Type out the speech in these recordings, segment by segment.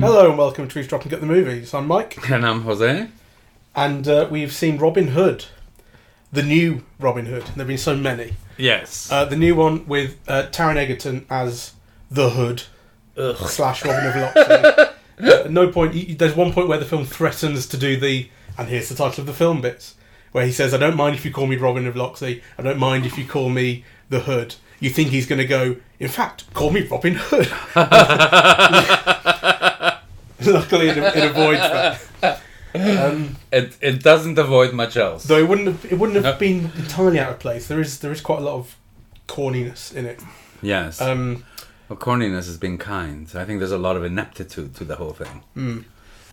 Hello and welcome to Eavesdropping at the Movies. I'm Mike, And I'm Jose. and uh, we've seen Robin Hood, the new Robin Hood. There have been so many. Yes. Uh, the new one with uh, Taron Egerton as the Hood slash Robin of Locksley. At no point, there's one point where the film threatens to do the, and here's the title of the film bits, where he says, "I don't mind if you call me Robin of Locksley. I don't mind if you call me the Hood." You think he's going to go? In fact, call me Robin Hood. Luckily, it, it avoids that. Um, it it doesn't avoid much else. Though it wouldn't have, it wouldn't have No. been entirely out of place. There is there is quite a lot of corniness in it. yes. Um, well, corniness has been kind. I think there's a lot of ineptitude to the whole thing.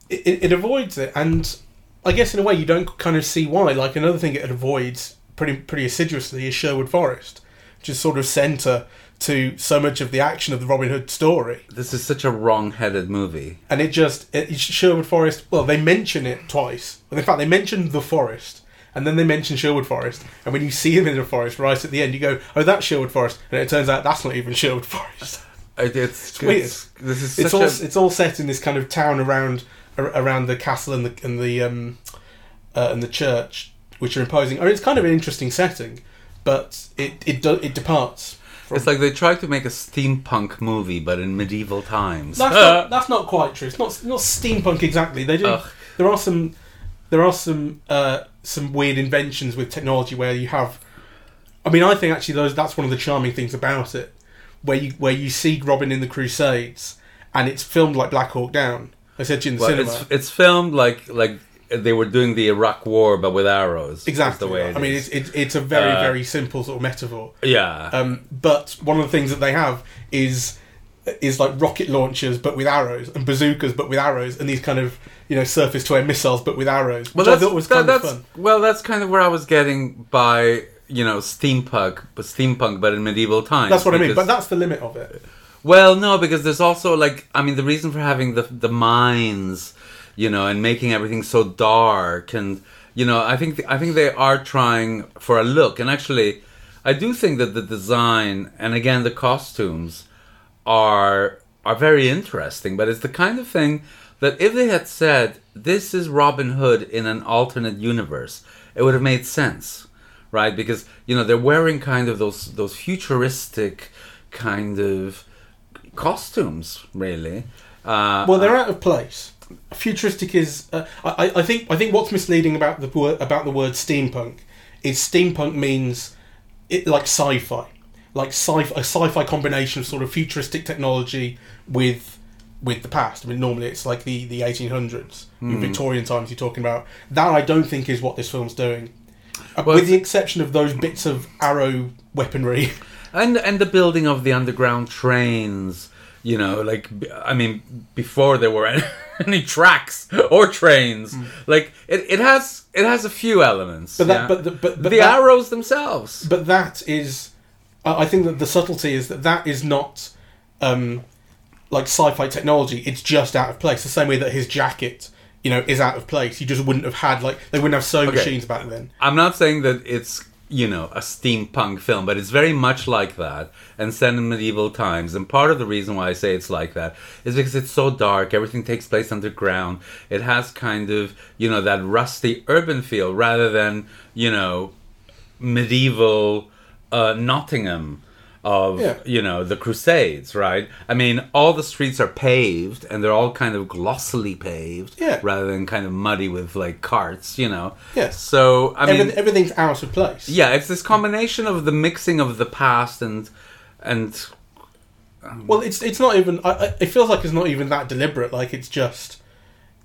it, it it avoids it, and I guess in a way you don't kind of see why. Like another thing it avoids pretty pretty assiduously is Sherwood Forest, which is sort of centre to so much of the action of the Robin Hood story. This is such a wrong-headed movie. And it just it, Sherwood Forest. Well, they mention it twice. Well, in fact, they mention the forest. And then they mention Sherwood Forest, and when you see him in the forest right at the end, you go, "Oh, that's Sherwood Forest," and it turns out that's not even Sherwood Forest. It, it's, weird. it's this is it's all a it's all set in this kind of town around ar- around the castle and the and the um, uh, and the church, which are imposing. I mean, it's kind of an interesting setting, but it it do, it departs. From, It's like they tried to make a steampunk movie, but in medieval times. that's not that's not quite true. It's not not steampunk exactly. They do. Ugh. There are some there are some uh, some weird inventions with technology where you have. I mean, I think actually those that's one of the charming things about it, where you where you see Robin in the Crusades, and it's filmed like Black Hawk Down. I said to you in the well, cinema. it's it's filmed like like they were doing the Iraq War, but with arrows. Exactly. the way. I mean, it's, it's it's a very Uh, very simple sort of metaphor. yeah. Um, but one of the things that they have is is like rocket launchers, but with arrows, and bazookas, but with arrows, and these kind of you know surface to air missiles, but with arrows, which I that's, thought was that- kind of that's, fun. Well, that's kind of where I was getting by, you know, steampunk, but steampunk, but in medieval times. That's what I mean. But that's the limit of it. Well, no, because there's also like, I mean, the reason for having the the mines, you know, and making everything so dark, and you know, I think I think they are trying for a look, and actually, I do think that the design and again the costumes are are very interesting, but it's the kind of thing that if they had said this is Robin Hood in an alternate universe, it would have made sense, right? Because you know they're wearing kind of those those futuristic kind of costumes, really. Uh, Well, they're out of place. Futuristic is. Uh, I, I think. I think what's misleading about the word about the word steampunk is steampunk means it like sci-fi, like sci a sci-fi combination of sort of futuristic technology with with the past. I mean, normally it's like the the eighteen hundreds, in Victorian times. You're talking about that. I don't think is what this film's doing, Uh, Well, with the exception of those bits of arrow weaponry. and and the building of the underground trains you know like I mean before there were any, any tracks or trains like it, it has it has a few elements. But that, yeah. but the, but, but the that- arrows themselves but that is I I think that the subtlety is that that is not um, like sci-fi technology it's just out of place the same way that his jacket you know is out of place you just wouldn't have had like they wouldn't have sewing Okay. machines back then i'm not saying that it's you know a steampunk film but it's very much like that and set in medieval times and part of the reason why i say it's like that is because it's so dark everything takes place underground. It has kind of you know that rusty urban feel rather than you know medieval uh, Nottingham of Yeah. you know the Crusades, right? I mean, all the streets are paved and they're all kind of glossily paved, Yeah. rather than kind of muddy with like carts, you know. Yes. So I mean, everything's out of place yeah, it's this combination of the mixing of the past and and um, well it's it's not even I, I, it feels like it's not even that deliberate like it's just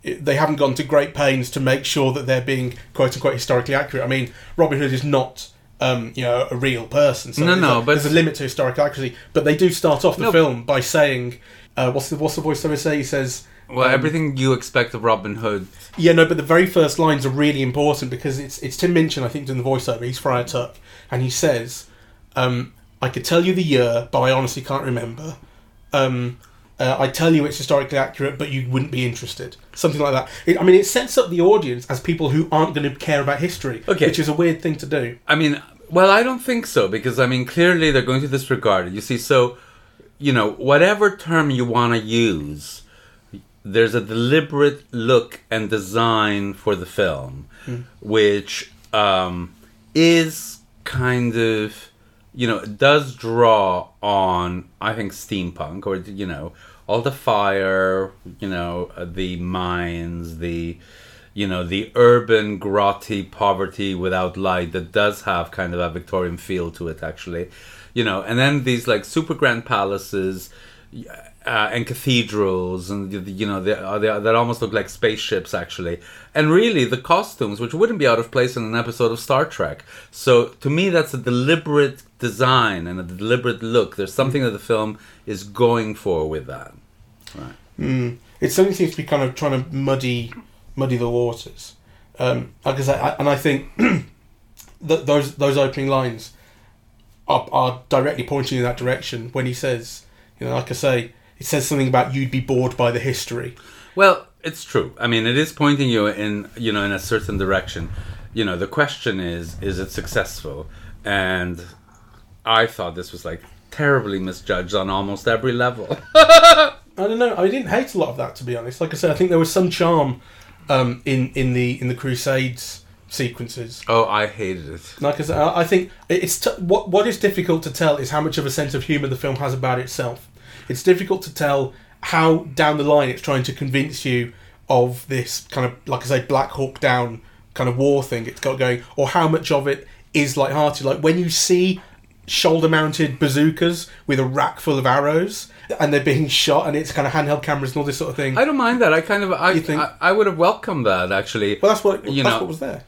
it, they haven't gone to great pains to make sure that they're being quote unquote historically accurate I mean Robin Hood is not um, you know, a real person. So No, there's no, a, but- there's a limit to historical accuracy. But they do start off the No. film by saying, uh, "What's the what's the voiceover say?" He says, well, um, everything you expect of Robin Hood. Yeah, no, but the very first lines are really important because it's it's Tim Minchin, I think, doing the voiceover. He's Friar Tuck, and he says, um, "I could tell you the year, but I honestly can't remember. Um, uh, I tell you it's historically accurate, but you wouldn't be interested. Something like that. It, I mean, it sets up the audience as people who aren't going to care about history, Okay. which is a weird thing to do. I mean, Well, I don't think so because I mean clearly they're going to disregard it. You see, so you know whatever term you want to use, there's a deliberate look and design for the film, which um, is kind of you know it does draw on I think steampunk or you know all the fire, you know uh, the mines, the you know the urban grotty poverty without light that does have kind of a victorian feel to it actually. You know and then these like super grand palaces uh, and cathedrals and you know they, they, that almost look like spaceships actually. And really the costumes which wouldn't be out of place in an episode of star trek. So to me that's a deliberate design and a deliberate look. There's something that the film is going for with that. Right. Mm. It certainly seems to be kind of trying to muddy, muddy the waters. Um, like I I, and I think that those those opening lines are, are directly pointing in that direction when he says, you know, like I say, it says something about you'd be bored by the history. Well, it's true. I mean, it is pointing you in, you know, in a certain direction. You know, the question is, is it successful? And I thought this was like terribly misjudged on almost every level. I don't know. I didn't hate a lot of that, to be honest. Like I said, I think there was some charm um, in in the in the Crusades sequences. oh, I hated it. Like I said, I think it's t- what what is difficult to tell is how much of a sense of humour the film has about itself. It's difficult to tell how down the line it's trying to convince you of this kind of like I say Black Hawk Down kind of war thing it's got going, or how much of it is light-hearted. Like when you see shoulder-mounted bazookas with a rack full of arrows and they're being shot, and it's kind of handheld cameras and all this sort of thing. I don't mind that. I kind of, I, I, I would have welcomed that actually. well, that's what You that's know- what was there.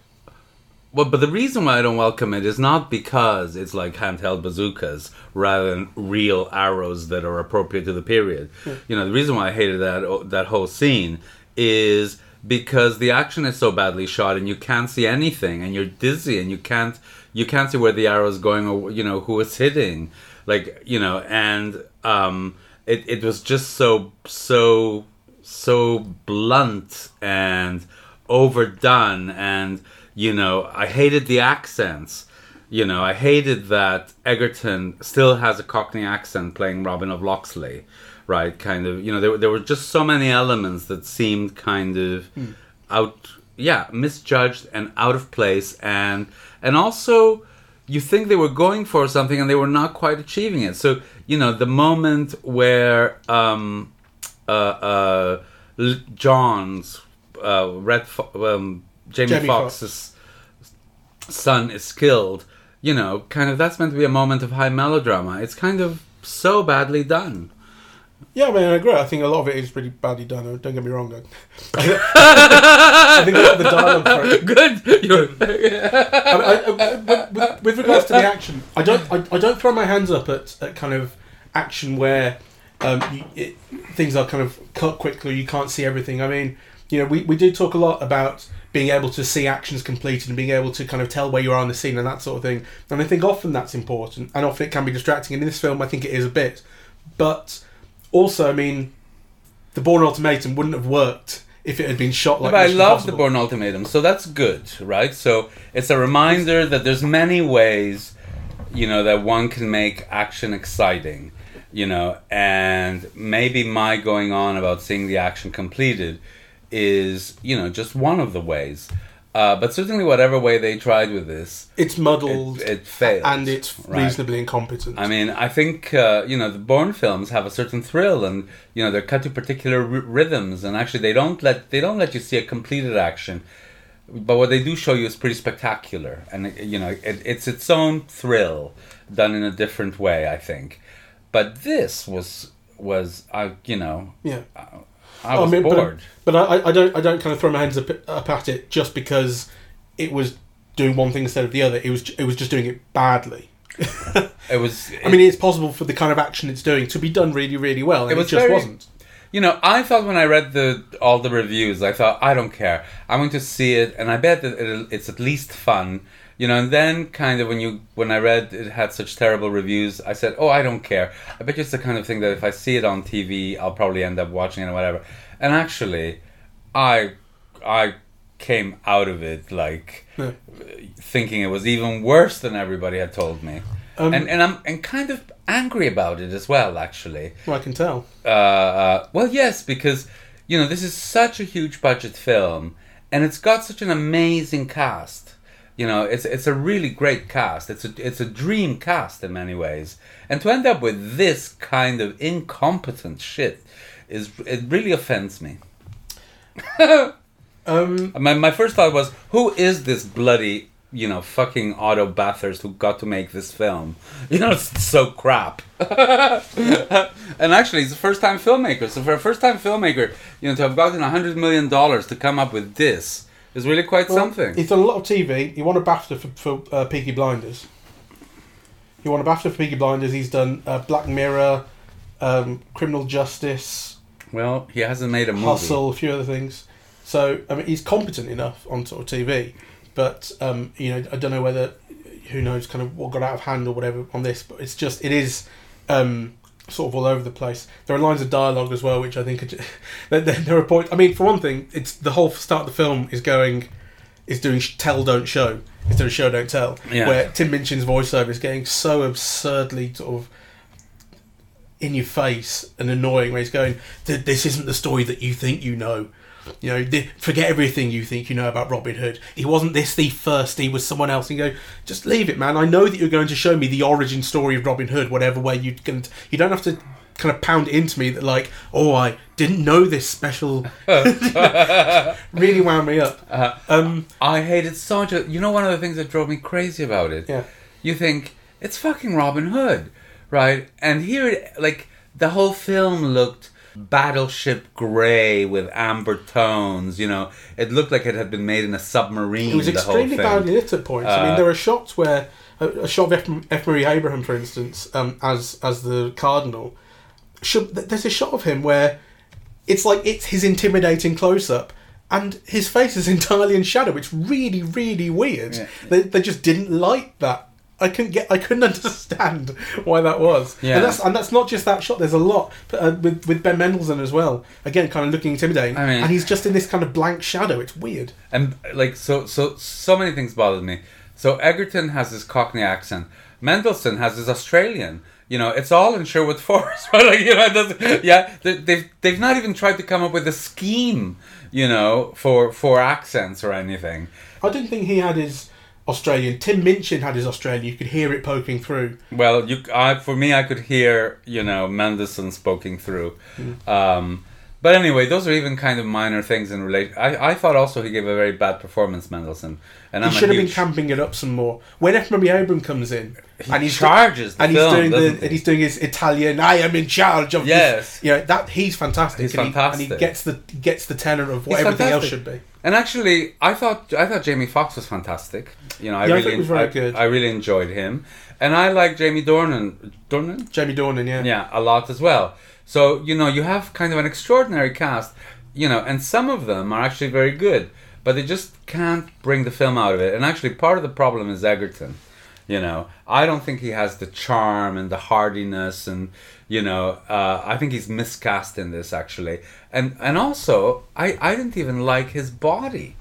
Well, but the reason why I don't welcome it is not because it's like handheld bazookas rather than real arrows that are appropriate to the period. You know, the reason why I hated that that whole scene is because the action is so badly shot and you can't see anything and you're dizzy and you can't you can't see where the arrow is going or you know who it's hitting, like you know, and um, it it was just so so so blunt and overdone and you know i hated the accents. You know i hated that egerton still has a cockney accent playing robin of locksley right kind of you know there, there were just so many elements that seemed kind of out yeah misjudged and out of place. And and also you think they were going for something and they were not quite achieving it. So you know the moment where um uh uh john's uh red Fo- um jamie, Jamie foxx's son is killed you know kind of that's meant to be a moment of high melodrama it's kind of so badly done Yeah, I mean, I agree. I think a lot of it is pretty badly done. Don't get me wrong. I think a lot of the dialogue for it good you're I, I, I, with- with, with regards to the action, I don't I, I don't throw my hands up at, at kind of action where um, you, it, things are kind of cut quickly. You can't see everything. I mean, you know, we, we do talk a lot about being able to see actions completed and being able to kind of tell where you are on the scene and that sort of thing. And I think often that's important, and often it can be distracting. And in this film, I think it is a bit. But also, I mean, the Bourne Ultimatum wouldn't have worked if it had been shot like. This. But I love Impossible. the Bourne Ultimatum, so that's good, right? So it's a reminder that there's many ways, you know, that one can make action exciting, you know, and maybe my going on about seeing the action completed is, you know, just one of the ways. Uh, but certainly, whatever way they tried with this, It's muddled. it, it failed, and it's right? reasonably incompetent. I mean, I think uh, you know the Bourne films have a certain thrill, and you know they're cut to particular r- rhythms, and actually they don't let they don't let you see a completed action, but what they do show you is pretty spectacular, and it- you know it, it's its own thrill done in a different way, I think. But this was was I you know yeah, I was I mean, bored. but, but I, I don't I don't kind of throw my hands up, up at it just because it was doing one thing instead of the other. It was it was just doing it badly. It was. I mean, it's possible for the kind of action it's doing to be done really really well, and It it, just very- wasn't. You know, I thought when I read the all the reviews, I thought I don't care. I'm going to see it, and I bet that it's at least fun. You know, and then kind of when you when I read it had such terrible reviews, I said, "Oh, I don't care." I bet you it's the kind of thing that if I see it on TV, I'll probably end up watching it or whatever. And actually, I I came out of it like Yeah. thinking it was even worse than everybody had told me. Um, and and I'm and kind of angry about it as well, actually. Well, I can tell. Uh, uh, well, yes, because you know this is such a huge budget film, and it's got such an amazing cast. You know, it's it's a really great cast. It's a it's a dream cast in many ways, and to end up with this kind of incompetent shit is it really offends me. Um, My my first thought was, who is this bloody you know fucking Otto Bathurst who got to make this film? You know, it's so crap. and actually, he's a first time filmmaker. So for a first time filmmaker, you know, to have gotten a hundred million dollars to come up with this is really quite well, something. He's done a lot of TV. He won a BAFTA for, for uh, Peaky Blinders. He won a BAFTA for Peaky Blinders. He's done uh, Black Mirror, um, Criminal Justice, Well, he hasn't made a movie. Hustle, a few other things. So I mean, he's competent enough on sort of TV, but um, you know, I don't know whether who knows kind of what got out of hand or whatever on this. But it's just it is um, sort of all over the place. There are lines of dialogue as well, which I think are ju- there, there, there are points. I mean, for one thing, it's the whole start of the film is going is doing tell don't show instead of show don't tell. Yeah. Where Tim Minchin's voiceover is getting so absurdly sort of in your face and annoying where he's going, this isn't the story that you think you know. You know, th- forget everything you think you know about Robin Hood. He wasn't this thief first, he was someone else. And you go, just leave it, man. I know that you're going to show me the origin story of Robin Hood, whatever way you can. You don't have to kind of pound into me that, like, oh, I didn't know this special. really wound me up. Uh, Um, I hated so much. You know, one of the things that drove me crazy about it. yeah. you think it's fucking Robin Hood, right? And here, it, like the whole film looked battleship gray with amber tones. You know, it looked like it had been made in a submarine. It was the whole extremely badly lit at points. I mean, Uh, there are shots where a, a shot of F. F. Murray Abraham, for instance, um, as as the cardinal. Should, there's a shot of him where it's like it's his intimidating close up, and his face is entirely in shadow. It's really, really weird. Yeah. They they just didn't like that. I couldn't get. I couldn't understand why that was. Yeah. And that's and that's not just that shot. There's a lot uh, with with Ben Mendelsohn as well. Again, kind of looking intimidating, I mean- and he's just in this kind of blank shadow. It's weird. and like so so so many things bothered me so egerton has this cockney accent mendelsohn has this australian you know it's all in sherwood forest right like you know yeah they, they've they've not even tried to come up with a scheme you know for for accents or anything I didn't think he had his Australian. Tim Minchin had his Australian. You could hear it poking through. well you i for me i could hear you know mendelsohn poking through Hmm. um but anyway, those are even kind of minor things in relation. I, I thought also he gave a very bad performance, Mendelsohn, and He I'm should have been camping it up some more. When F. Murray Abraham comes in, He and he's charges the and he's doing the he? and he's doing his Italian. I am in charge of Yes. This. You know that he's fantastic. He's and he- fantastic. and he gets the gets the tenor of what He's everything else should be. And actually, I thought I thought Jamie Foxx was fantastic. You know, I Yeah, I really thought was very I, good. I really enjoyed him, and I like Jamie Dornan Dornan, Jamie Dornan, yeah. yeah, a lot as well. So you know, you have kind of an extraordinary cast, you know, and some of them are actually very good, but they just can't bring the film out of it. And actually, part of the problem is Egerton. You know, I don't think he has the charm and the hardiness, and you know, uh, I think he's miscast in this actually. And and also, I I didn't even like his body,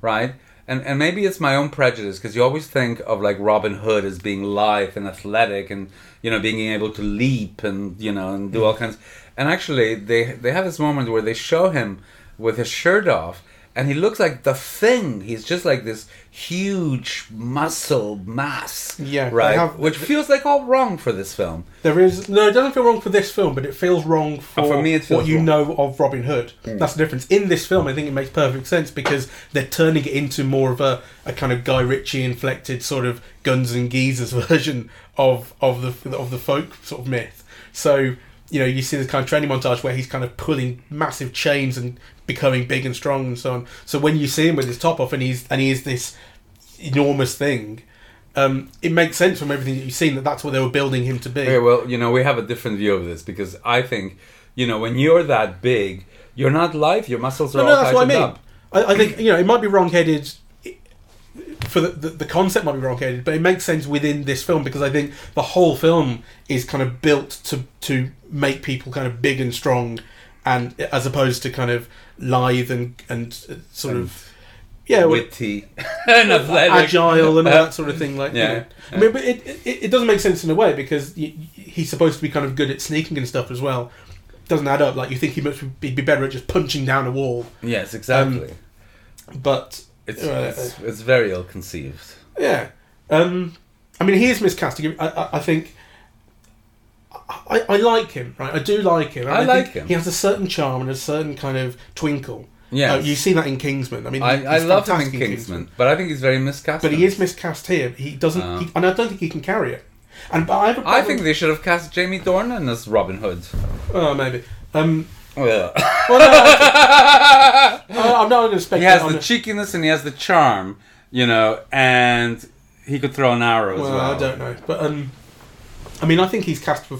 right? And and maybe it's my own prejudice because you always think of like Robin Hood as being lithe and athletic, and you know, being able to leap and you know and do all kinds. And actually, they they have this moment where they show him with his shirt off, and he looks like the thing. He's just like this huge muscle mass. Yeah, right. have- Which feels like all wrong for this film. There is no, it doesn't feel wrong for this film, but it feels wrong for, Oh, for me it feels what you wrong. Know of Robin Hood. Hmm. That's the difference. In this film, I think it makes perfect sense because they're turning it into more of a, a kind of Guy Ritchie inflected sort of Guns and Geezers version of of the of the folk sort of myth. So you know, you see this kind of training montage where he's kind of pulling massive chains and becoming big and strong and so on. So when you see him with his top off and he's and he is this enormous thing. Um, it makes sense from everything that you've seen that that's what they were building him to be. Okay, well, you know, we have a different view of this because I think, you know, when you're that big, you're not live. Your muscles are No, all no, that's what I mean. up. I, I think you know it might be wrong-headed for the, the the concept might be wrong-headed, but it makes sense within this film because I think the whole film is kind of built to to make people kind of big and strong, and as opposed to kind of lithe and and uh, sort of Yeah, witty, and athletic. agile and all that sort of thing. Like, Yeah. you know. I mean, but it, it it doesn't make sense in a way because y y- he's supposed to be kind of good at sneaking and stuff as well. Doesn't add up. Like you think he must be be better at just punching down a wall, Yes, exactly. but it's, uh, it's it's very ill conceived. yeah. Um, I mean, he is miscast. I, I, I think. I, I like him, right? I do like him. I think like him. He has a certain charm and a certain kind of twinkle. Yes. Uh, you see that in Kingsman. I mean, I, I love him in fantastic Kingsman, but I think he's very miscast. but he is miscast here. He doesn't, Oh. he, and I don't think he can carry it. And but I have a I think they should have cast Jamie Dornan as Robin Hood. Oh, maybe. Um, Well, no, I, I'm not going to speculate. he has the it. cheekiness and he has the charm, you know, and he could throw an arrow Well, as well. I don't know, but um, I mean, I think he's cast for,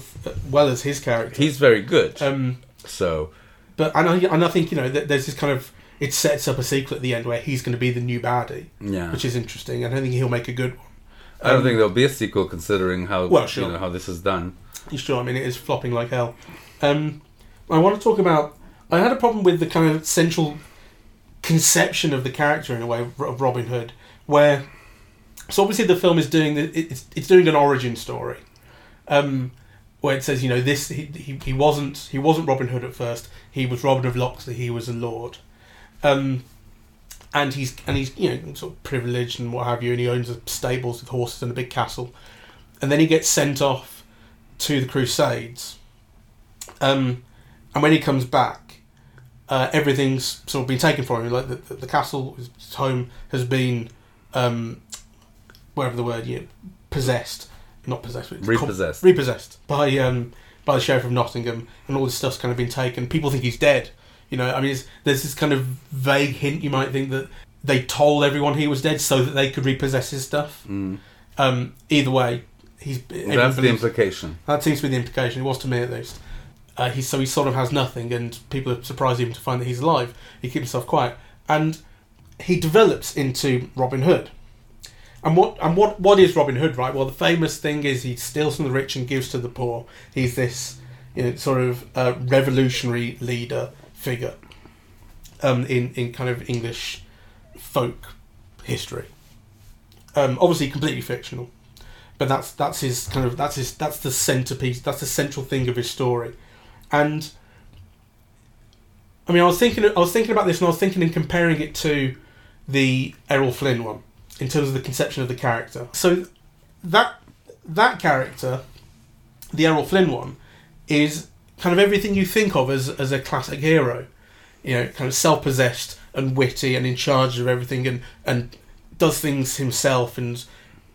well as his character. He's very good. um, so but and I, and I think you know that there's this kind of it sets up a sequel at the end where he's going to be the new baddie, yeah, which is interesting. I don't think he'll make a good one. I don't um, think there'll be a sequel considering how Well, sure. you know how this is done. You sure? I mean, it is flopping like hell. Um, I want to talk about. I had a problem with the kind of central conception of the character in a way of of Robin Hood, where so obviously the film is doing the, it's it's doing an origin story, um, where it says you know this he, he, he wasn't he wasn't Robin Hood at first he was Robin of Locksley he was a lord, um, and he's and he's you know sort of privileged and what have you and he owns stables with horses and a big castle, and then he gets sent off to the Crusades. Um, and when he comes back, uh, everything's sort of been taken from him. Like the, the, the castle, his home, has been, um, whatever the word, you know, possessed, not possessed, but Repossessed. repossessed by um, by the sheriff of Nottingham, and all this stuff's kind of been taken. People think he's dead. You know, I mean, it's, there's this kind of vague hint. You might think that they told everyone he was dead so that they could repossess his stuff. Mm. Um, either way, he's everyone That's the implication. that seems to be the implication. It was to me at least. Uh, he so he sort of has nothing, and people are surprised even to find that he's alive. He keeps himself quiet, and he develops into Robin Hood. And what and what what is Robin Hood? Right. Well, the famous thing is he steals from the rich and gives to the poor. He's this you know sort of uh, revolutionary leader figure um, in in kind of English folk history. Um, obviously, completely fictional but that's that's his kind of that's his that's the centerpiece that's the central thing of his story and i mean i was thinking i was thinking about this and i was thinking and comparing it to the errol flynn one in terms of the conception of the character so that that character the errol flynn one is kind of everything you think of as as a classic hero you know kind of self-possessed and witty and in charge of everything and and does things himself and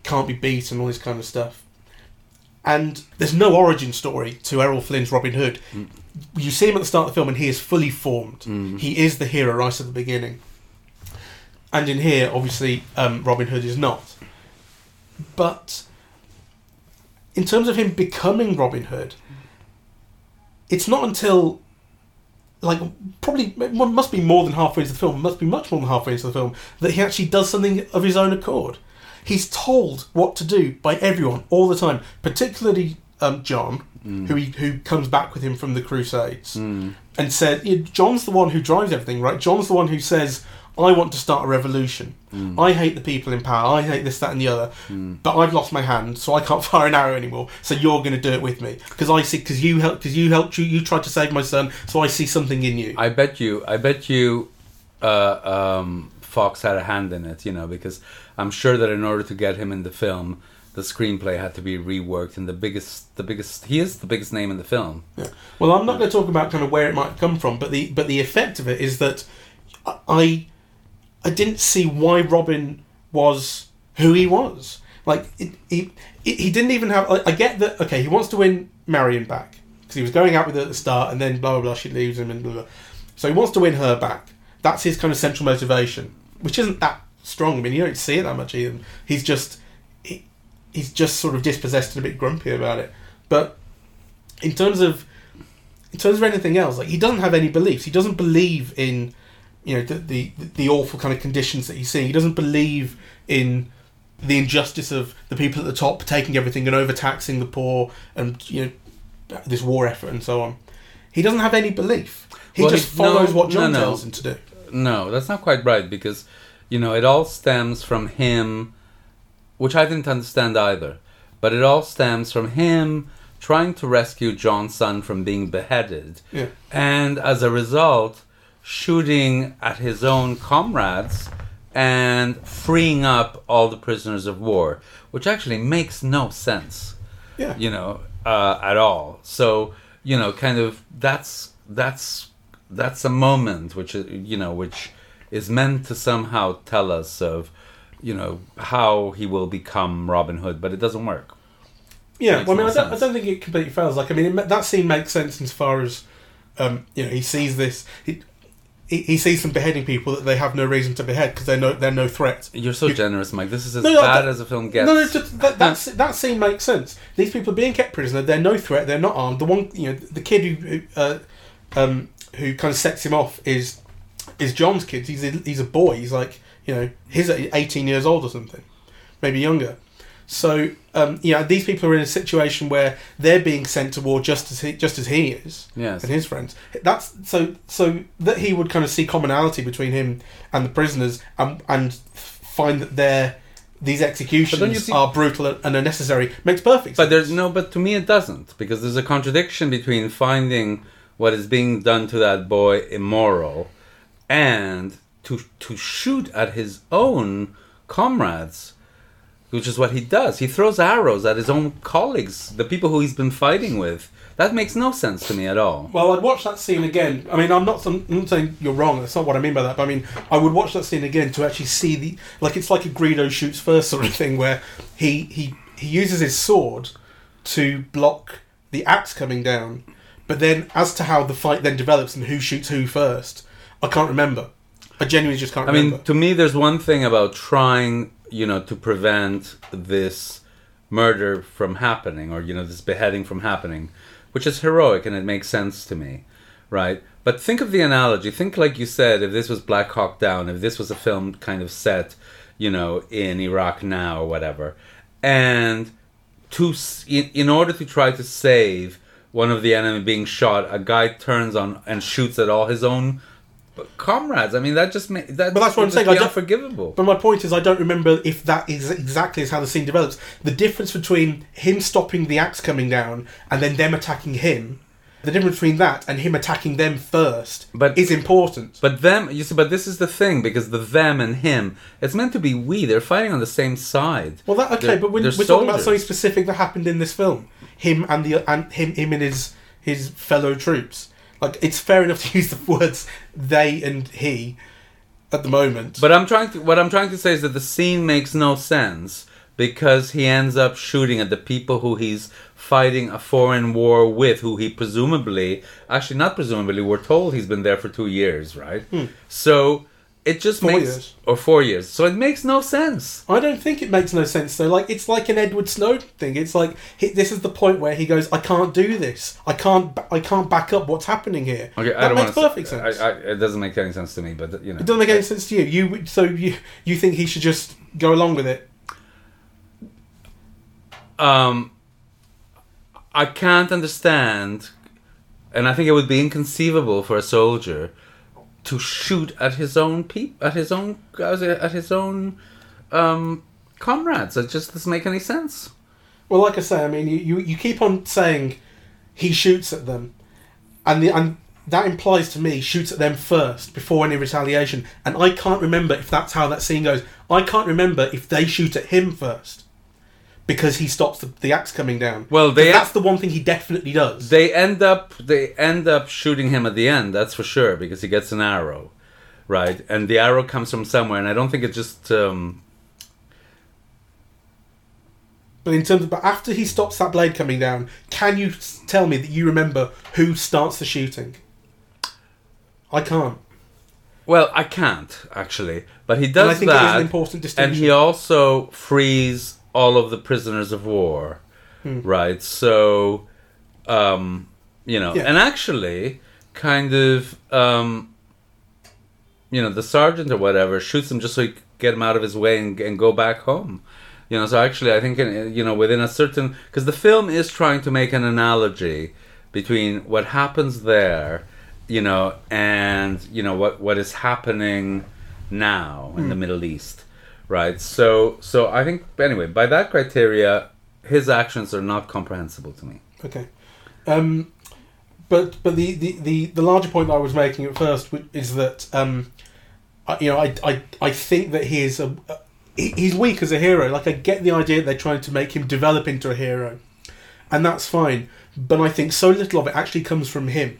can't be beat and all this kind of stuff. And there's no origin story to Errol Flynn's Robin Hood. You see him at the start of the film and he is fully formed. Mm. He is the hero right at the beginning. And in here, obviously, um, Robin Hood is not. But in terms of him becoming Robin Hood, it's not until like probably it must be more than halfway into the film, must be much more than halfway into the film that he actually does something of his own accord. He's told what to do by everyone all the time, particularly um, John, who he, who comes back with him from the Crusades, and said, "John's the one who drives everything, right? John's the one who says." I want to start a revolution. I hate the people in power. I hate this, that, and the other. But I've lost my hand, so I can't fire an arrow anymore. So you're going to do it with me because I see because you helped because you helped you. You tried to save my son, so I see something in you. I bet you. I bet you. Uh, um, Foxx had a hand in it, you know, because I'm sure that in order to get him in the film, the screenplay had to be reworked, and the biggest, the biggest, he is the biggest name in the film. Yeah. Well, I'm not going to talk about kind of where it might come from, but the but the effect of it is that I I didn't see why Robin was who he was. Like it, he he didn't even have. I, I get that. Okay, he wants to win Marion back because he was going out with her at the start, and then blah blah blah. She leaves him, and blah blah. So he wants to win her back. That's his kind of central motivation, which isn't that strong. I mean, you don't see it that much either. He's just he, he's just sort of dispossessed and a bit grumpy about it. But in terms of in terms of anything else, like he doesn't have any beliefs. He doesn't believe in you know the the, the awful kind of conditions that he's seeing. He doesn't believe in the injustice of the people at the top taking everything and overtaxing the poor and you know this war effort and so on. He doesn't have any belief. He Well, just he- no, follows what John no, no. tells him to do. No, that's not quite right because, you know, it all stems from him, which I didn't understand either, but it all stems from him trying to rescue John's son from being beheaded, Yeah. and as a result, shooting at his own comrades and freeing up all the prisoners of war, which actually makes no sense Yeah. you know, uh, at all. So you know, kind of that's that's that's a moment which is you know which is meant to somehow tell us of you know how he will become Robin Hood, but it doesn't work. Yeah, well, I mean, I don't, I don't think it completely fails. Like, I mean, it, that scene makes sense as far as, um, you know, he sees this. He, he, he sees them beheading people that they have no reason to behead because they're no they're no threat. You're so generous, Mike. This is as No, no, bad that- as a film gets. No, no, just, that, that scene makes sense. These people are being kept prisoner. They're no threat. They're not armed. The one, you know, the kid who, who, uh, um, who kind of sets him off is is John's kid. He's a, he's a boy. He's like, you know, he's 18 years old or something, maybe younger. So, um, you know, these people are in a situation where they're being sent to war just as he, just as he is Yes. and his friends. That's so so that he would kind of see commonality between him and the prisoners, and and find that they're these But don't you executions see- are brutal and unnecessary makes perfect sense. But there's no, but to me it doesn't because there's a contradiction between finding what is being done to that boy immoral and to to shoot at his own comrades, which is what he does. He throws arrows at his own colleagues, the people who he's been fighting with. That makes no sense to me at all. Well, I'd watch that scene again. I mean, I'm not, I'm not saying you're wrong. That's not what I mean by that. But I mean, I would watch that scene again to actually see the like it's like a Greedo shoots first sort of thing, where he he he uses his sword to block the axe coming down, but then as to how the fight then develops and who shoots who first, I can't remember. I genuinely just can't I remember. mean, to me, there's one thing about trying, you know, to prevent this murder from happening, or you know, this beheading from happening, which is heroic and it makes sense to me, right? But think of the analogy. Think, like you said, if this was Black Hawk Down, if this was a film kind of set, you know, in Iraq now or whatever, and to in, in order to try to save one of the enemy being shot, a guy turns on and shoots at all his own comrades. I mean, that just makes that But that's what I'm saying, I don't- unforgivable. But my point is, I don't remember if that is exactly is how the scene develops. The difference between him stopping the axe coming down and then them attacking him, the difference between that and him attacking them first, But- is important. But them, you see, but this is the thing because the them and him, it's meant to be we. They're fighting on the same side. well, that okay, They're- but when, they're we're talking about something specific that happened in this film, him and the and him him and his his fellow troops. Like it's fair enough to use the words they and he at the moment. But I'm trying to. What I'm trying to say is that the scene makes no sense because he ends up shooting at the people who he's fighting a foreign war with, who he presumably, actually not presumably, we're told he's been there for two years, right? Hmm. So it just. Four makes years. or four years. So it makes no sense. I don't think it makes no sense though. Like it's like an Edward Snowden thing. It's like he, this is the point where he goes, "I can't do this. I can't. I can't back up what's happening here." Okay, that I don't makes perfect to. sense. I, I, it doesn't make any sense to me, but you know, it doesn't make any sense to you. You so you you think he should just go along with it? um, I can't understand, and I think it would be inconceivable for a soldier to shoot at his own peop, at his own, at his own um, comrades. It just doesn't make any sense. Well, like I say, I mean, you, you, you keep on saying he shoots at them, and the and that implies to me shoots at them first before any retaliation. And I can't remember if that's how that scene goes. I can't remember if they shoot at him first because he stops the, the axe coming down. Well, they- that's the one thing he definitely does. They end up, they end up shooting him at the end. That's for sure because he gets an arrow, right? And the arrow comes from somewhere, and I don't think it just. Um, but in terms of, but after he stops that blade coming down, can you tell me that you remember who starts the shooting? I can't. Well, I can't actually, but he And does I think it is that, an important distinction. and he also frees all of the prisoners of war, Hmm. right? So, um, you know, Yeah. and actually, kind of, um, you know, the sergeant or whatever shoots him just so he get him out of his way and, and go back home. You know, so actually, I think in, you know within a certain because the film is trying to make an analogy between what happens there, you know, and you know what what is happening now in the Middle East, right? So, so I think anyway, by that criteria, his actions are not comprehensible to me. Okay. Um, but but the, the, the, the larger point that I was making at first is that um, I, you know I, I, I think that he is a, a he's weak as a hero. Like I get the idea that they're trying to make him develop into a hero, and that's fine. But I think so little of it actually comes from him.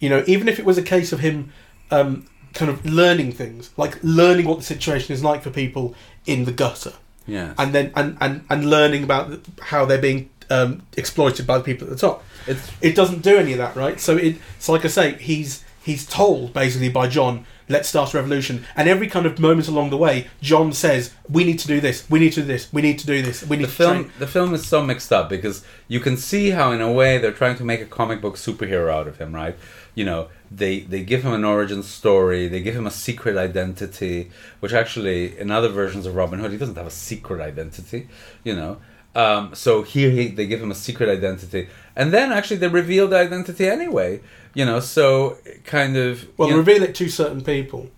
You know, even if it was a case of him um, kind of learning things, like learning what the situation is like for people in the gutter. Yeah, and then and, and, and learning about how they're being um, exploited by the people at the top. it's It doesn't do any of that, right? So it, so like I say, he's he's told basically by John, let's start a revolution, and every kind of moment along the way, John says, we need to do this, we need to do this, we need to do this, we need the to film train. the film is so mixed up because you can see how in a way they're trying to make a comic book superhero out of him right? You know they they give him an origin story they give him a secret identity which actually in other versions of robin hood he doesn't have a secret identity you know um, so here he, they give him a secret identity and then actually they reveal the identity anyway you know so kind of Well, you know- reveal it to certain people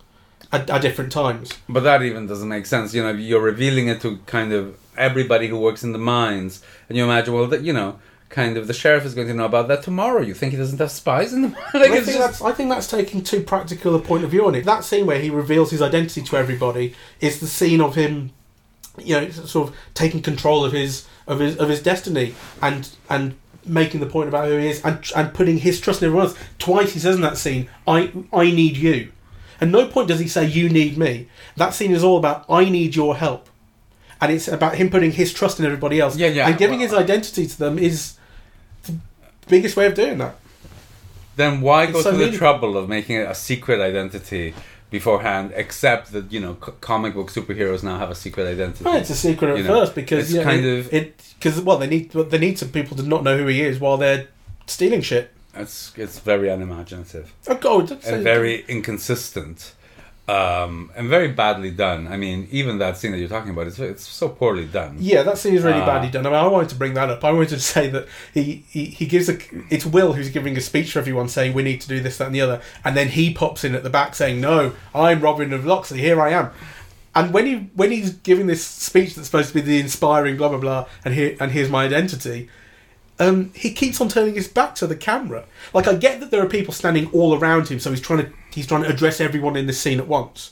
at, at different times. but that even doesn't make sense. You know, you're revealing it to kind of everybody who works in the mines, and you imagine, well, that you know, kind of the sheriff is going to know about that tomorrow. You think he doesn't have spies in the like I think, just, that's, I think that's taking too practical a point of view on it. That scene where he reveals his identity to everybody is the scene of him, you know, sort of taking control of his of his of his destiny and and making the point about who he is and and putting his trust in everyone else. Twice he says in that scene, "I I need you," and no point does he say, "You need me." That scene is all about, "I need your help." And it's about him putting his trust in everybody else. Yeah, yeah. And giving Well, his identity to them is biggest way of doing that. then why go It's so to the trouble of making it a secret identity beforehand? Except that you know, c- comic book superheroes now have a secret identity. Well, it's a secret at You know, first because it's you know, kind it- of- it because well they need they need some people to not know who he is while they're stealing shit. It's it's very unimaginative. Oh God, and very inconsistent um, and very badly done. I mean, even that scene that you're talking about, it's it's so poorly done. yeah, that scene is really Ah. badly done. I mean, I wanted to bring that up. I wanted to say that he, he, he gives a it's Will who's giving a speech for everyone saying we need to do this that and the other, and then he pops in at the back saying no, I'm Robin of Locksley, here I am. And when he when he's giving this speech that's supposed to be the inspiring blah blah blah, and here and here's my identity, um, he keeps on turning his back to the camera. Like I get that there are people standing all around him, so he's trying to he's trying to address everyone in the scene at once.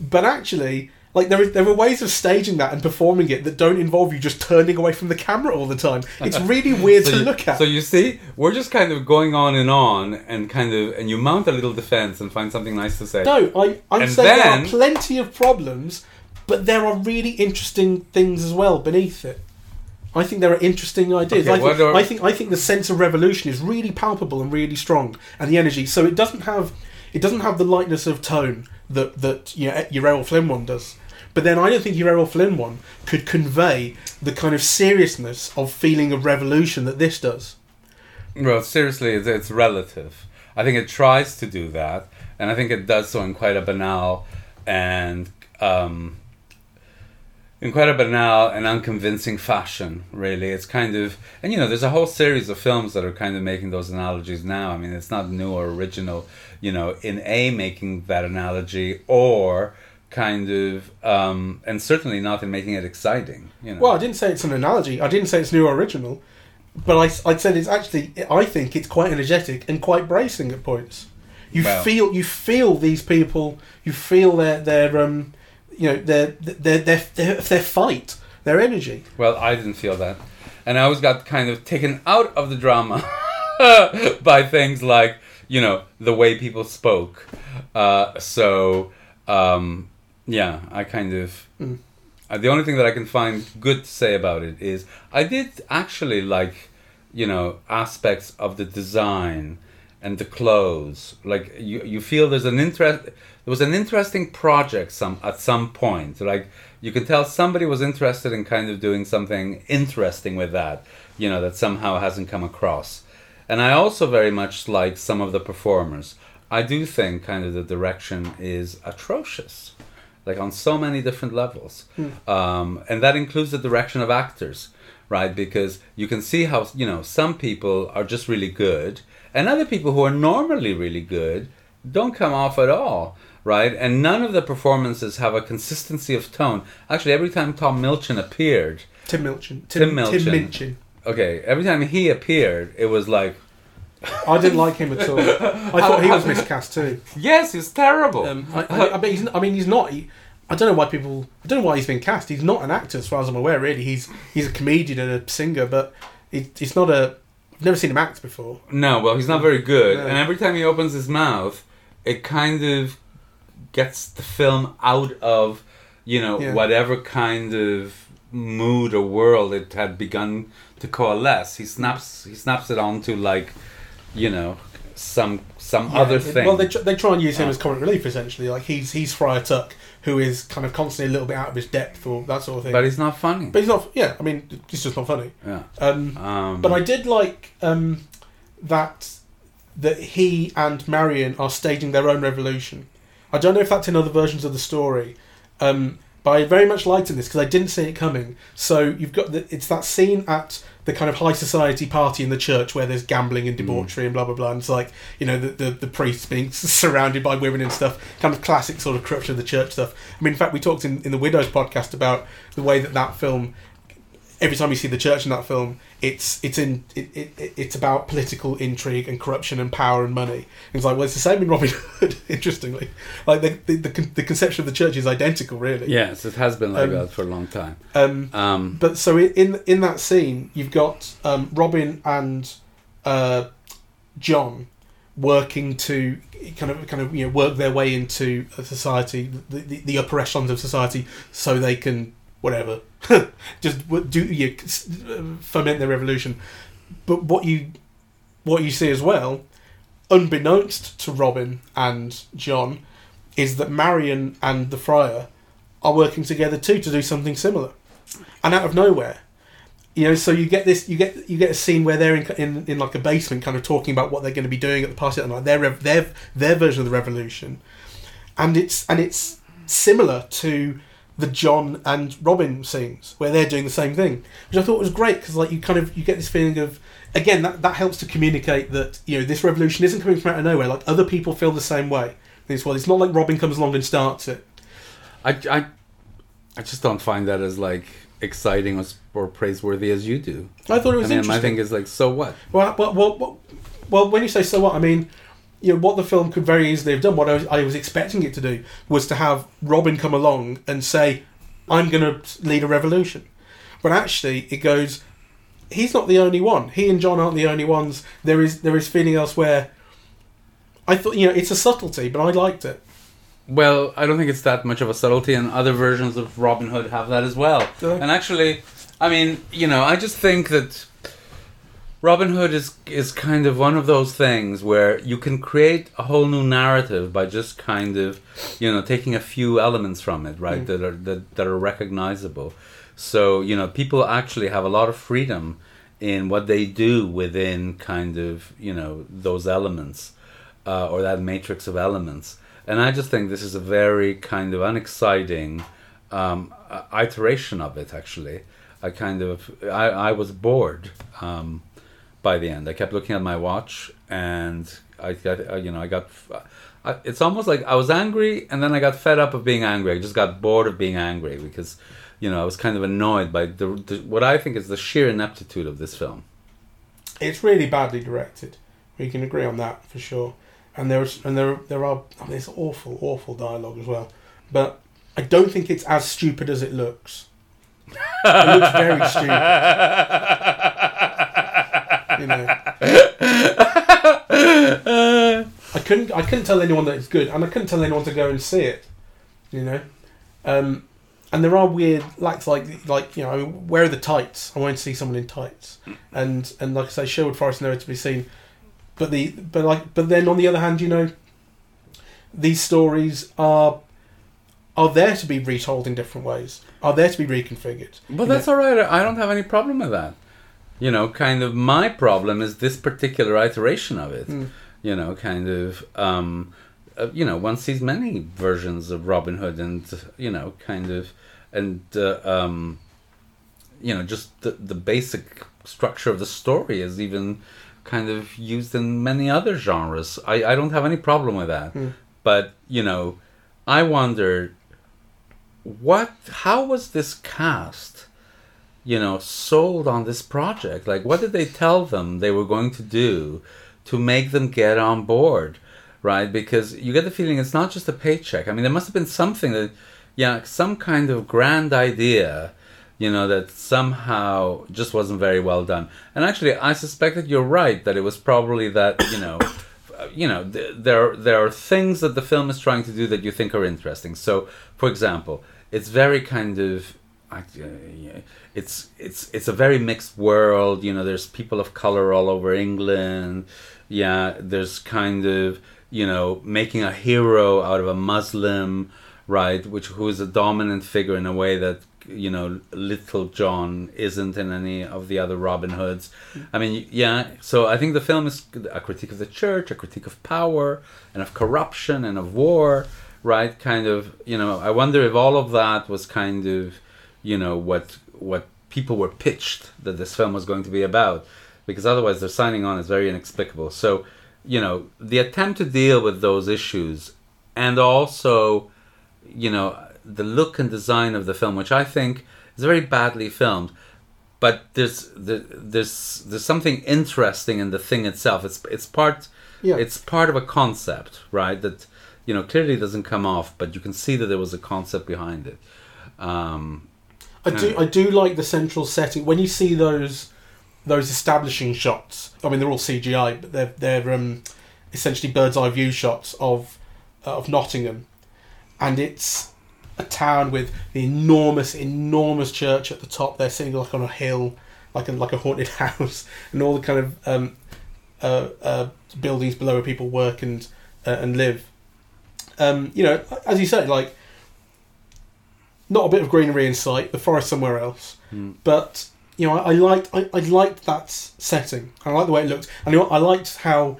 But actually, like there is, there are ways of staging that and performing it that don't involve you just turning away from the camera all the time. It's really weird So to you, look at. so you see, we're just kind of going on and on, and kind of, and you mount a little defense and find something nice to say. no, I, I'm And saying there are plenty of problems, but there are really interesting things as well beneath it. I think there are interesting ideas. Okay, I, think, are- I think I think the sense of revolution is really palpable and really strong, and the energy. So it doesn't have it doesn't have the lightness of tone that that you know, your Errol Flynn one does. But then I don't think your Errol Flynn one could convey the kind of seriousness of feeling of revolution that this does. Well, seriously, it's, relative. I think it tries to do that, and I think it does so in quite a banal and um, in quite a banal and unconvincing fashion. Really, it's kind of, and you know, there's a whole series of films that are kind of making those analogies now. I mean, it's not new or original. You know, in a making that analogy or kind of, um, and certainly not in making it exciting. You know. Well, I didn't say it's an analogy. I didn't say it's new or original, but I, I said it's actually. I think it's quite energetic and quite bracing at points. You Well- feel you feel these people. You feel their their um, you know their their their their, their fight, their energy. Well, I didn't feel that. And I always got kind of taken out of the drama by things like, you know, the way people spoke. Uh, so, um, yeah, I kind of. Mm. Uh, the only thing that I can find good to say about it is I did actually like, you know, aspects of the design and the clothes. Like you, you feel there's an interest. There was an interesting project some at some point. Like you can tell somebody was interested in kind of doing something interesting with that. You know that somehow hasn't come across. And I also very much like some of the performers. I do think kind of the direction is atrocious like on so many different levels um, and that includes the direction of actors right because you can see how you know some people are just really good and other people who are normally really good don't come off at all right? And none of the performances have a consistency of tone. Actually, every time Tom Milchin appeared, Tim Minchin. Tim Tim, Minchin. Tim Minchin. okay, every time he appeared, it was like, I didn't like him at all. I thought he was miscast too. yes, he's terrible. Um, I, I, I, mean, he's, I mean, he's not. He, I don't know why people. I don't know why he's been cast. He's not an actor, as far as I'm aware. Really, he's he's a comedian and a singer, but he, he's not a. I've never seen him act before. No, well, he's not very good. No. And every time he opens his mouth, it kind of gets the film out of, you know, Yeah. whatever kind of mood or world it had begun to coalesce. He snaps, he snaps it onto like, you know, some some other thing. Well, they, tr- they try and use him as comic relief essentially. Like he's he's Friar Tuck, who is kind of constantly a little bit out of his depth or that sort of thing. but he's not funny. But he's not. Yeah, I mean, he's just not funny. yeah. Um, Um, But I did like um, that that he and Marion are staging their own revolution. I don't know if that's in other versions of the story, um, but I very much liked in this because I didn't see it coming. So you've got the, it's that scene at the kind of high society party in the church where there's gambling and debauchery and blah blah blah. And it's like you know the the, the priests being surrounded by women and stuff, kind of classic sort of corruption of the church stuff. I mean, in fact, we talked in, in the Widows podcast about the way that that film every time you see the church in that film, it's it's in it, it, it's about political intrigue and corruption and power and money. And it's like well, it's the same in Robin Hood. Interestingly, like the the, the the conception of the church is identical, really. yes, it has been like Um, that for a long time. Um, Um, but so in in that scene, you've got um, Robin and uh, John working to kind of kind of you know work their way into society, the, the, the upper echelons of society, so they can whatever just do you foment the revolution. But what you what you see as well, unbeknownst to Robin and John, is that Marion and the Friar are working together too to do something similar, and out of nowhere, you know. So you get this, you get you get a scene where they're in in, in like a basement, kind of talking about what they're going to be doing at the party, and like their their their version of the revolution, and it's and it's similar to the John and Robin scenes where they're doing the same thing, which I thought was great because like you kind of you get this feeling of again that that helps to communicate that you know this revolution isn't coming from out of nowhere. Like other people feel the same way. It's well, it's not like Robin comes along and starts it. I, I, I just don't find that as like exciting or, or praiseworthy as you do. I thought it was I mean, my interesting. thing is like, so what? Well, well, well, well, well, when you say so what, I mean, you know, what the film could very easily have done, what I was, I was expecting it to do, was to have Robin come along and say, I'm going to lead a revolution. But actually, it goes, he's not the only one. He and John aren't the only ones. There is there is feeling elsewhere. I thought, you know, it's a subtlety, but I liked it. Well, I don't think it's that much of a subtlety, and other versions of Robin Hood have that as well. And actually, I mean, you know, I just think that Robin Hood is is kind of one of those things where you can create a whole new narrative by just kind of, you know, taking a few elements from it, right? Mm. That are that, that are recognizable. So you know, people actually have a lot of freedom in what they do within kind of you know those elements uh, or that matrix of elements. And I just think this is a very kind of unexciting um, iteration of it. Actually, I kind of I, I was bored um, by the end. I kept looking at my watch, and I got uh, you know I got. I, it's almost like I was angry, and then I got fed up of being angry. I just got bored of being angry because, you know, I was kind of annoyed by the, the what I think is the sheer ineptitude of this film. It's really badly directed. We can agree on that for sure. And there's and there there are I mean, it's awful, awful dialogue as well. But I don't think it's as stupid as it looks. It looks very stupid. You know. I couldn't I couldn't tell anyone that it's good, and I couldn't tell anyone to go and see it. You know. Um, and there are weird like like like you know where are the tights? I want to see someone in tights, and and like I say, Sherwood Forest nowhere to be seen. But the but like but then on the other hand, you know, these stories are are there to be retold in different ways. Are there to be reconfigured. But that's know? all right. I don't have any problem with that. You know, kind of my problem is this particular iteration of it. Mm. You know, kind of, um, uh, you know, one sees many versions of Robin Hood, and you know, kind of, and uh, um, you know, just the the basic structure of the story is even kind of used in many other genres. I I don't have any problem with that. Mm. But you know, I wonder what how was this cast you know sold on this project. Like what did they tell them they were going to do to make them get on board right? Because you get the feeling it's not just a paycheck. I mean there must have been something that yeah some kind of grand idea you know that somehow just wasn't very well done. And actually i suspect that you're right that it was probably that you know you know th- there there are things that the film is trying to do that you think are interesting. So for example it's very kind of uh, it's it's it's a very mixed world you know there's people of color all over england. Yeah there's kind of you know making a hero out of a muslim right which who is a dominant figure in a way that you know little john isn't in any of the other robin hoods. I mean yeah so i think the film is a critique of the church a critique of power and of corruption and of war right? Kind of, you know, I wonder if all of that was kind of, you know, what what people were pitched that this film was going to be about, because otherwise their signing on is very inexplicable. So, you know, the attempt to deal with those issues, and also, you know, the look and design of the film, which I think is very badly filmed. But there's there's there's something interesting in the thing itself. It's it's part yeah. it's part of a concept, right? That you know, clearly doesn't come off, but you can see that there was a concept behind it. Um, I do, I do like the central setting when you see those those establishing shots. I mean, they're all CGI, but they're they're um, essentially bird's eye view shots of uh, of Nottingham, and it's a town with the enormous, enormous church at the top. They're sitting like on a hill, like a like a haunted house, and all the kind of um, uh, uh, buildings below where people work and uh, and live um, you know, as you said, like not a bit of greenery in sight, the forest somewhere else. Mm. But you know, I, I liked I, I, liked that setting. I liked the way it looked, and I liked how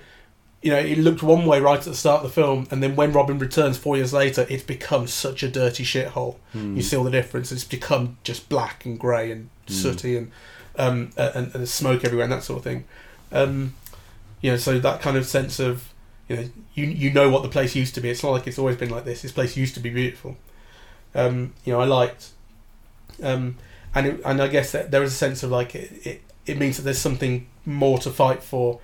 you know it looked one way right at the start of the film, and then when Robin returns four years later, it's become such a dirty shithole. Mm. You see all the difference. It's become just black and grey and mm. sooty and um and, and smoke everywhere and that sort of thing. Um, you know, so that kind of sense of you know, you you know what the place used to be. It's not like it's always been like this. This place used to be beautiful. Um, you know, I liked, um, and it, and I guess that there is a sense of like it, it, it means that there's something more to fight for.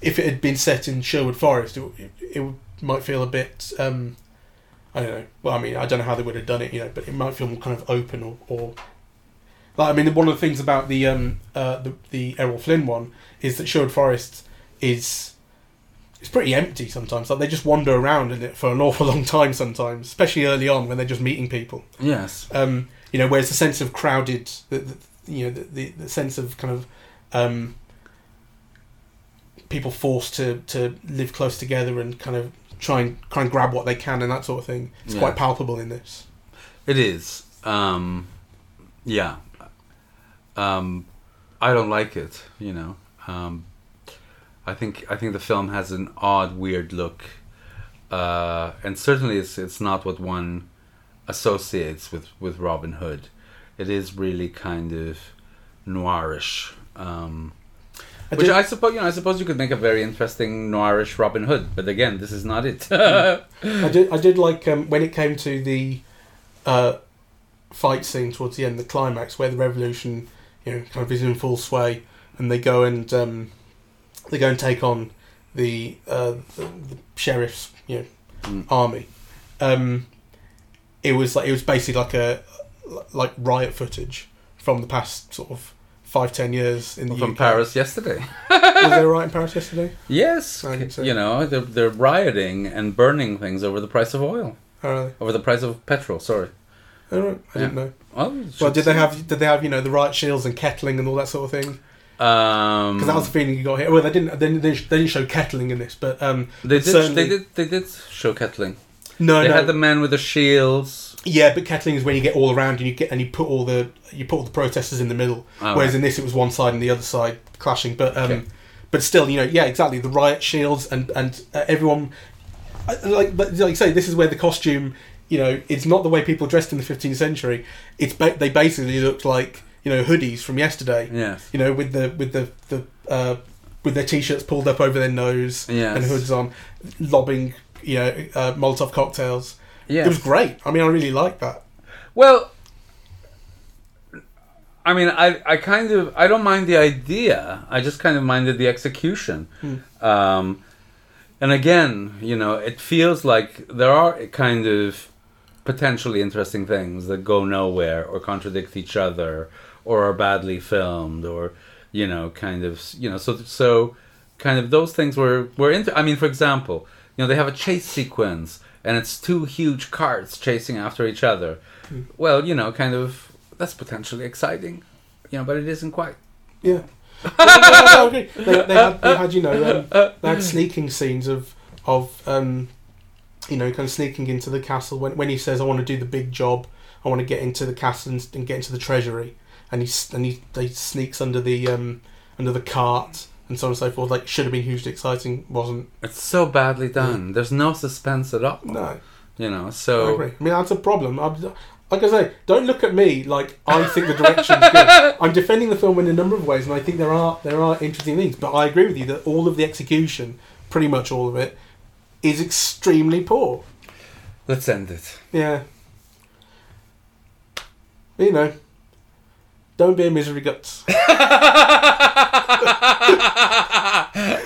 If it had been set in Sherwood Forest, it, it, it might feel a bit. Um, I don't know. Well, I mean, I don't know how they would have done it, you know, but it might feel more kind of open or, or like I mean, one of the things about the um uh the the Errol Flynn one is that Sherwood Forest is it's pretty empty sometimes. Like they just wander around in it for an awful long time sometimes, especially early on when they're just meeting people. Yes. Um, you know, whereas the sense of crowded, the, the you know, the, the, the, sense of kind of um, people forced to, to live close together and kind of try and try and grab what they can and that sort of thing. It's yeah. quite palpable in this. It is. Um, yeah. Um, I don't like it. You know. Um, I think I think the film has an odd, weird look, uh, and certainly it's it's not what one associates with with Robin Hood. It is really kind of noirish. Um, I which I suppose you know. I suppose you could make a very interesting noirish Robin Hood, but again, this is not it. I did. I did like um, when it came to the uh, fight scene towards the end, the climax, where the revolution, you know, kind of is in full sway, and they go and um, they go and take on the uh, the, the, sheriff's you know mm. army. Um, it was like it was basically like a like riot footage from the past sort of five ten years in the from UK. Paris yesterday. was there a riot in Paris yesterday? Yes, you know they're they're rioting and burning things over the price of oil. Oh, really? Over the price of petrol. Sorry. I yeah. didn't know. Well, well did they have did they have you know the riot shields and kettling and all that sort of thing? Because um, that was the feeling you got here. Well, they didn't. They they didn't show kettling in this, but um, they did. They did. They did show kettling. No, they no. had the man with the shields. Yeah, but kettling is when you get all around and you get and you put all the you put all the protesters in the middle. Oh, whereas right. in this, it was one side and the other side clashing. But um, okay. but still, you know, yeah, exactly. The riot shields and and uh, everyone, like like you say, this is where the costume. You know, it's not the way people dressed in the 15th century. It's ba- they basically looked like you know hoodies from yesterday. Yes. You know, with the with the the uh, with their t-shirts pulled up over their nose yes. and hoods on, lobbing you know uh, Molotov cocktails. Yes. It was great. I mean, I really liked that. Well, I mean, I, I kind of I don't mind the idea. I just kind of minded the execution. Um, and again, you know, it feels like there are kind of potentially interesting things that go nowhere or contradict each other or are badly filmed or you know, kind of you know, so so kind of those things were were into. I mean, for example, you know, they have a chase sequence and it's two huge carts chasing after each other. Well, you know, kind of that's potentially exciting, you know, but it isn't quite. Yeah. They, they, had, they had, you know, um, they had sneaking scenes of of um, you know, kind of sneaking into the castle when when he says, "I want to do the big job. I want to get into the castle and, and get into the treasury," and he and he they sneaks under the um, under the cart and so on and so forth. Like should have been hugely exciting, wasn't. It's so badly done. There's no suspense at all. No, You know, I so agree. I mean, that's a problem. I'm, like I say, don't look at me like I think the direction's good. I'm defending the film in a number of ways, and I think there are there are interesting things. But I agree with you that all of the execution, pretty much all of it, is extremely poor. let's end it. Yeah. You know, don't be a misery guts.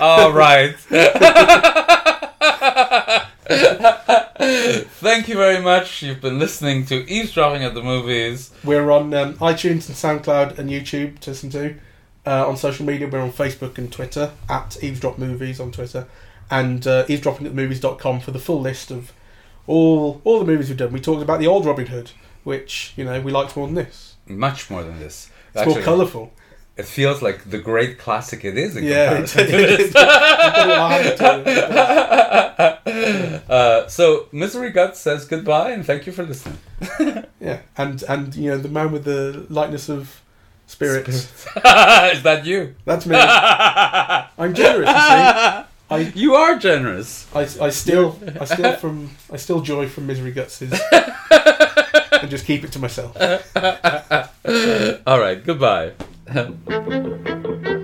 All right. Thank you very much. You've been listening to Eavesdropping at the Movies. We're on um, iTunes and SoundCloud and YouTube to listen to. Uh, on social media, we're on Facebook and Twitter at Eavesdrop Movies on Twitter, and uh, eavesdroppingatthemovies.com for the full list of all all the movies we've done. We talked about the old Robin Hood, which you know we liked more than this. Much more than this. It's more colourful. it feels like the great classic it is in Yeah, comparison to this. uh, so, Misery Guts says goodbye and thank you for listening. yeah, and and you know the man with the lightness of spirits. is that you? That's me. I'm generous. You see, I, You are generous. I, I still I steal from I steal joy from misery gutses and just keep it to myself. All right, goodbye.